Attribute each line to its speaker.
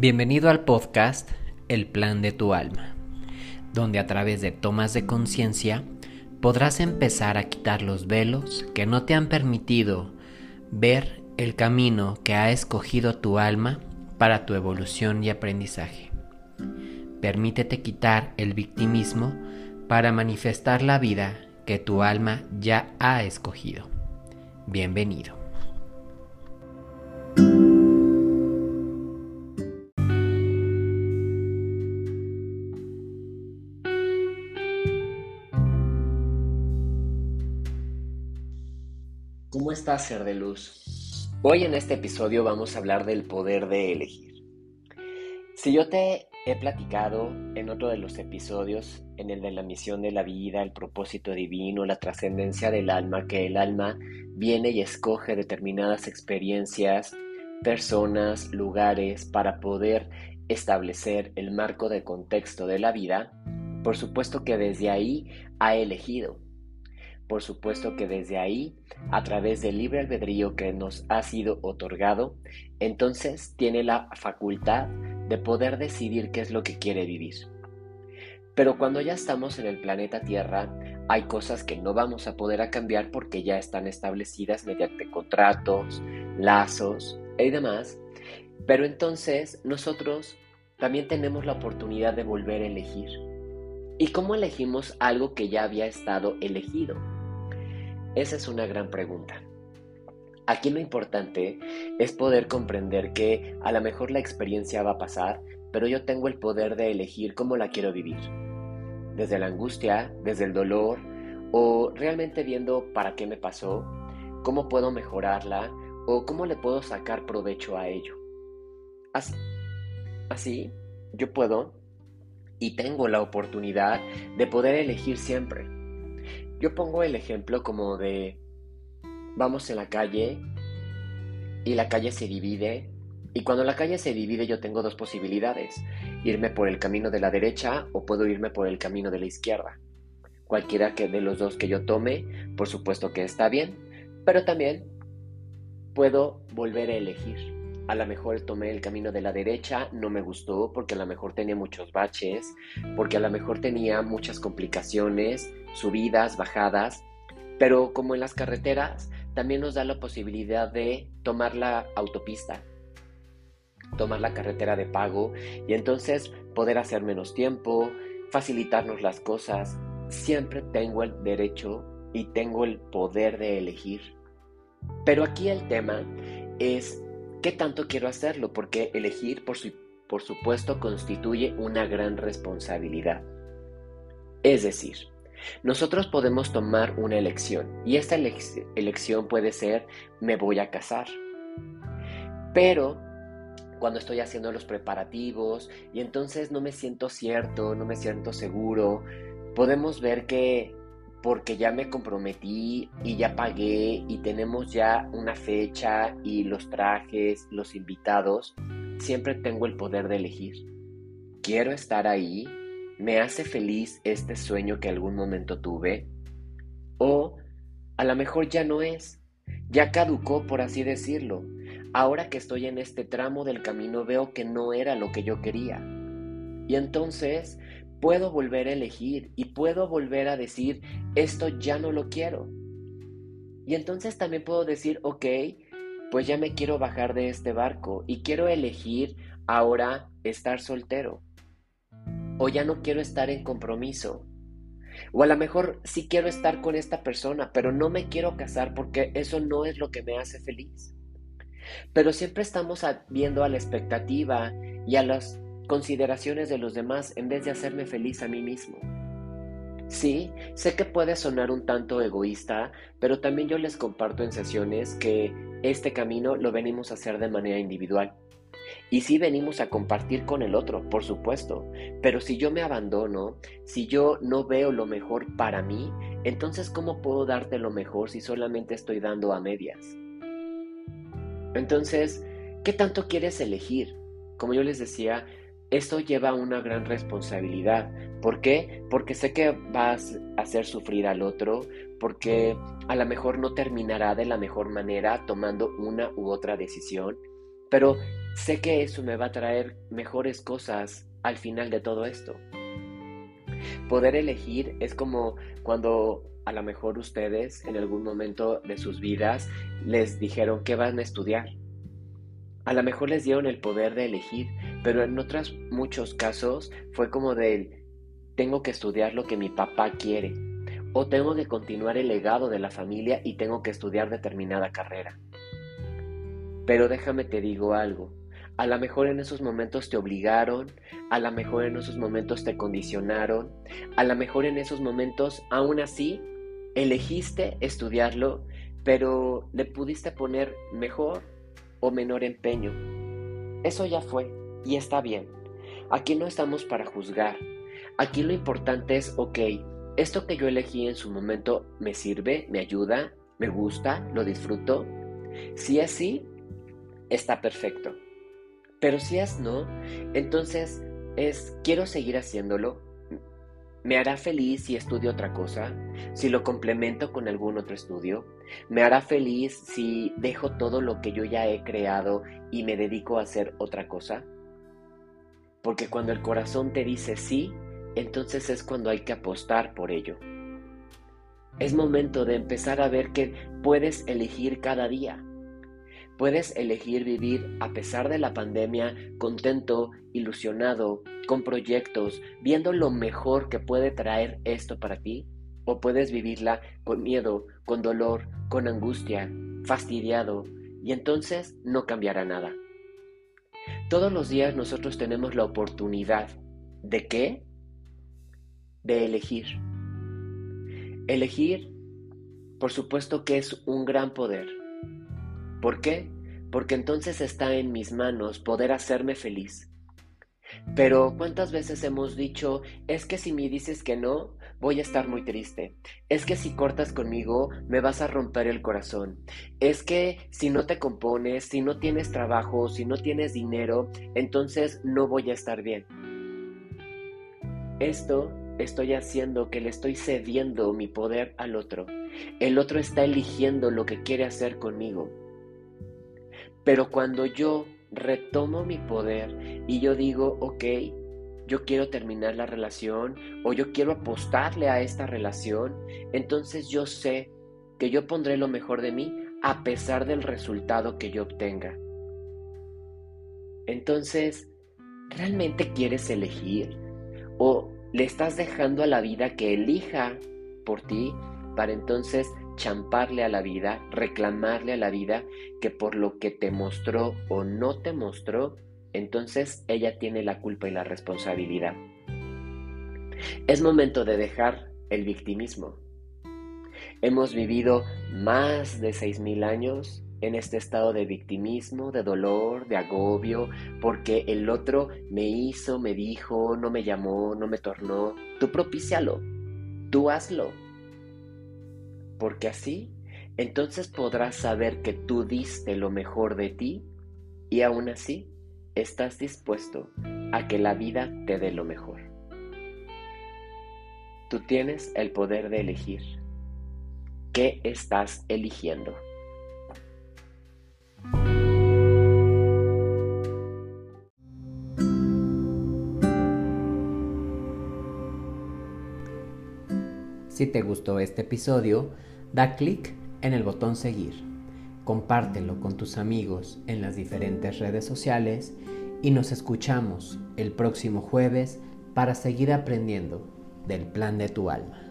Speaker 1: Bienvenido al podcast El Plan de tu Alma, donde a través de tomas de conciencia podrás empezar a quitar los velos que no te han permitido ver el camino que ha escogido tu alma para tu evolución y aprendizaje. Permítete quitar el victimismo para manifestar la vida que tu alma ya ha escogido. Bienvenido. ¿Cómo ser de luz? Hoy en este episodio vamos a hablar del poder de elegir. Si yo te he platicado en otro de los episodios, en el de la misión de la vida, el propósito divino, la trascendencia del alma, que el alma viene y escoge determinadas experiencias, personas, lugares para poder establecer el marco de contexto de la vida, por supuesto que desde ahí ha elegido por supuesto que desde ahí, a través del libre albedrío que nos ha sido otorgado, entonces tiene la facultad de poder decidir qué es lo que quiere vivir. Pero cuando ya estamos en el planeta Tierra, hay cosas que no vamos a poder a cambiar porque ya están establecidas mediante contratos, lazos y demás. Pero entonces nosotros también tenemos la oportunidad de volver a elegir. ¿Y cómo elegimos algo que ya había estado elegido? Esa es una gran pregunta. Aquí lo importante es poder comprender que a lo mejor la experiencia va a pasar, pero yo tengo el poder de elegir cómo la quiero vivir. Desde la angustia, desde el dolor, o realmente viendo para qué me pasó, cómo puedo mejorarla o cómo le puedo sacar provecho a ello. Así, así yo puedo y tengo la oportunidad de poder elegir siempre yo pongo el ejemplo como de vamos en la calle y la calle se divide y cuando la calle se divide yo tengo dos posibilidades, irme por el camino de la derecha o puedo irme por el camino de la izquierda. Cualquiera que de los dos que yo tome, por supuesto que está bien, pero también puedo volver a elegir. A lo mejor tomé el camino de la derecha, no me gustó porque a lo mejor tenía muchos baches, porque a lo mejor tenía muchas complicaciones, subidas, bajadas, pero como en las carreteras, también nos da la posibilidad de tomar la autopista, tomar la carretera de pago y entonces poder hacer menos tiempo, facilitarnos las cosas. Siempre tengo el derecho y tengo el poder de elegir. Pero aquí el tema es ¿Qué tanto quiero hacerlo? Porque elegir, por, por supuesto, constituye una gran responsabilidad. Es decir, nosotros podemos tomar una elección y esta elección puede ser me voy a casar. Pero cuando estoy haciendo los preparativos y entonces no me siento cierto, no me siento seguro, podemos ver que porque ya me comprometí y ya pagué y tenemos ya una fecha y los trajes, los invitados, siempre tengo el poder de elegir. ¿Quiero estar ahí? ¿Me hace feliz este sueño que algún momento tuve? O a lo mejor ya no es, ya caducó por así decirlo. Ahora que estoy en este tramo del camino veo que no era lo que yo quería. Y entonces puedo volver a elegir y puedo volver a decir, esto ya no lo quiero. Y entonces también puedo decir, ok, pues ya me quiero bajar de este barco y quiero elegir ahora estar soltero. O ya no quiero estar en compromiso. O a lo mejor sí quiero estar con esta persona, pero no me quiero casar porque eso no es lo que me hace feliz. Pero siempre estamos viendo a la expectativa y a los consideraciones de los demás en vez de hacerme feliz a mí mismo. Sí, sé que puede sonar un tanto egoísta, pero también yo les comparto en sesiones que este camino lo venimos a hacer de manera individual. Y sí venimos a compartir con el otro, por supuesto, pero si yo me abandono, si yo no veo lo mejor para mí, entonces ¿cómo puedo darte lo mejor si solamente estoy dando a medias? Entonces, ¿qué tanto quieres elegir? Como yo les decía, esto lleva una gran responsabilidad. ¿Por qué? Porque sé que vas a hacer sufrir al otro, porque a lo mejor no terminará de la mejor manera tomando una u otra decisión, pero sé que eso me va a traer mejores cosas al final de todo esto. Poder elegir es como cuando a lo mejor ustedes en algún momento de sus vidas les dijeron que van a estudiar. A lo mejor les dieron el poder de elegir, pero en otros muchos casos fue como de tengo que estudiar lo que mi papá quiere o tengo que continuar el legado de la familia y tengo que estudiar determinada carrera. Pero déjame te digo algo, a lo mejor en esos momentos te obligaron, a lo mejor en esos momentos te condicionaron, a lo mejor en esos momentos aún así elegiste estudiarlo, pero le pudiste poner mejor o menor empeño. Eso ya fue y está bien. Aquí no estamos para juzgar. Aquí lo importante es, ok, esto que yo elegí en su momento me sirve, me ayuda, me gusta, lo disfruto. Si es está perfecto. Pero si es no, entonces es, quiero seguir haciéndolo. ¿Me hará feliz si estudio otra cosa? ¿Si lo complemento con algún otro estudio? ¿Me hará feliz si dejo todo lo que yo ya he creado y me dedico a hacer otra cosa? Porque cuando el corazón te dice sí, entonces es cuando hay que apostar por ello. Es momento de empezar a ver que puedes elegir cada día Puedes elegir vivir a pesar de la pandemia contento, ilusionado, con proyectos, viendo lo mejor que puede traer esto para ti. O puedes vivirla con miedo, con dolor, con angustia, fastidiado, y entonces no cambiará nada. Todos los días nosotros tenemos la oportunidad de qué? De elegir. Elegir, por supuesto que es un gran poder ¿Por qué? Porque entonces está en mis manos poder hacerme feliz. Pero ¿cuántas veces hemos dicho, es que si me dices que no, voy a estar muy triste? Es que si cortas conmigo, me vas a romper el corazón. Es que si no te compones, si no tienes trabajo, si no tienes dinero, entonces no voy a estar bien. Esto estoy haciendo que le estoy cediendo mi poder al otro. El otro está eligiendo lo que quiere hacer conmigo. Pero cuando yo retomo mi poder y yo digo, ok, yo quiero terminar la relación o yo quiero apostarle a esta relación, entonces yo sé que yo pondré lo mejor de mí a pesar del resultado que yo obtenga. Entonces, ¿realmente quieres elegir? ¿O le estás dejando a la vida que elija por ti para entonces champarle a la vida, reclamarle a la vida que por lo que te mostró o no te mostró, entonces ella tiene la culpa y la responsabilidad. Es momento de dejar el victimismo. Hemos vivido más de seis mil años en este estado de victimismo, de dolor, de agobio, porque el otro me hizo, me dijo, no me llamó, no me tornó. Tú propícialo, tú hazlo porque así entonces podrás saber que tú diste lo mejor de ti y aún así estás dispuesto a que la vida te dé lo mejor. Tú tienes el poder de elegir. ¿Qué estás eligiendo? Si te gustó este episodio, da clic en el botón seguir, compártelo con tus amigos en las diferentes redes sociales y nos escuchamos el próximo jueves para seguir aprendiendo del plan de tu alma.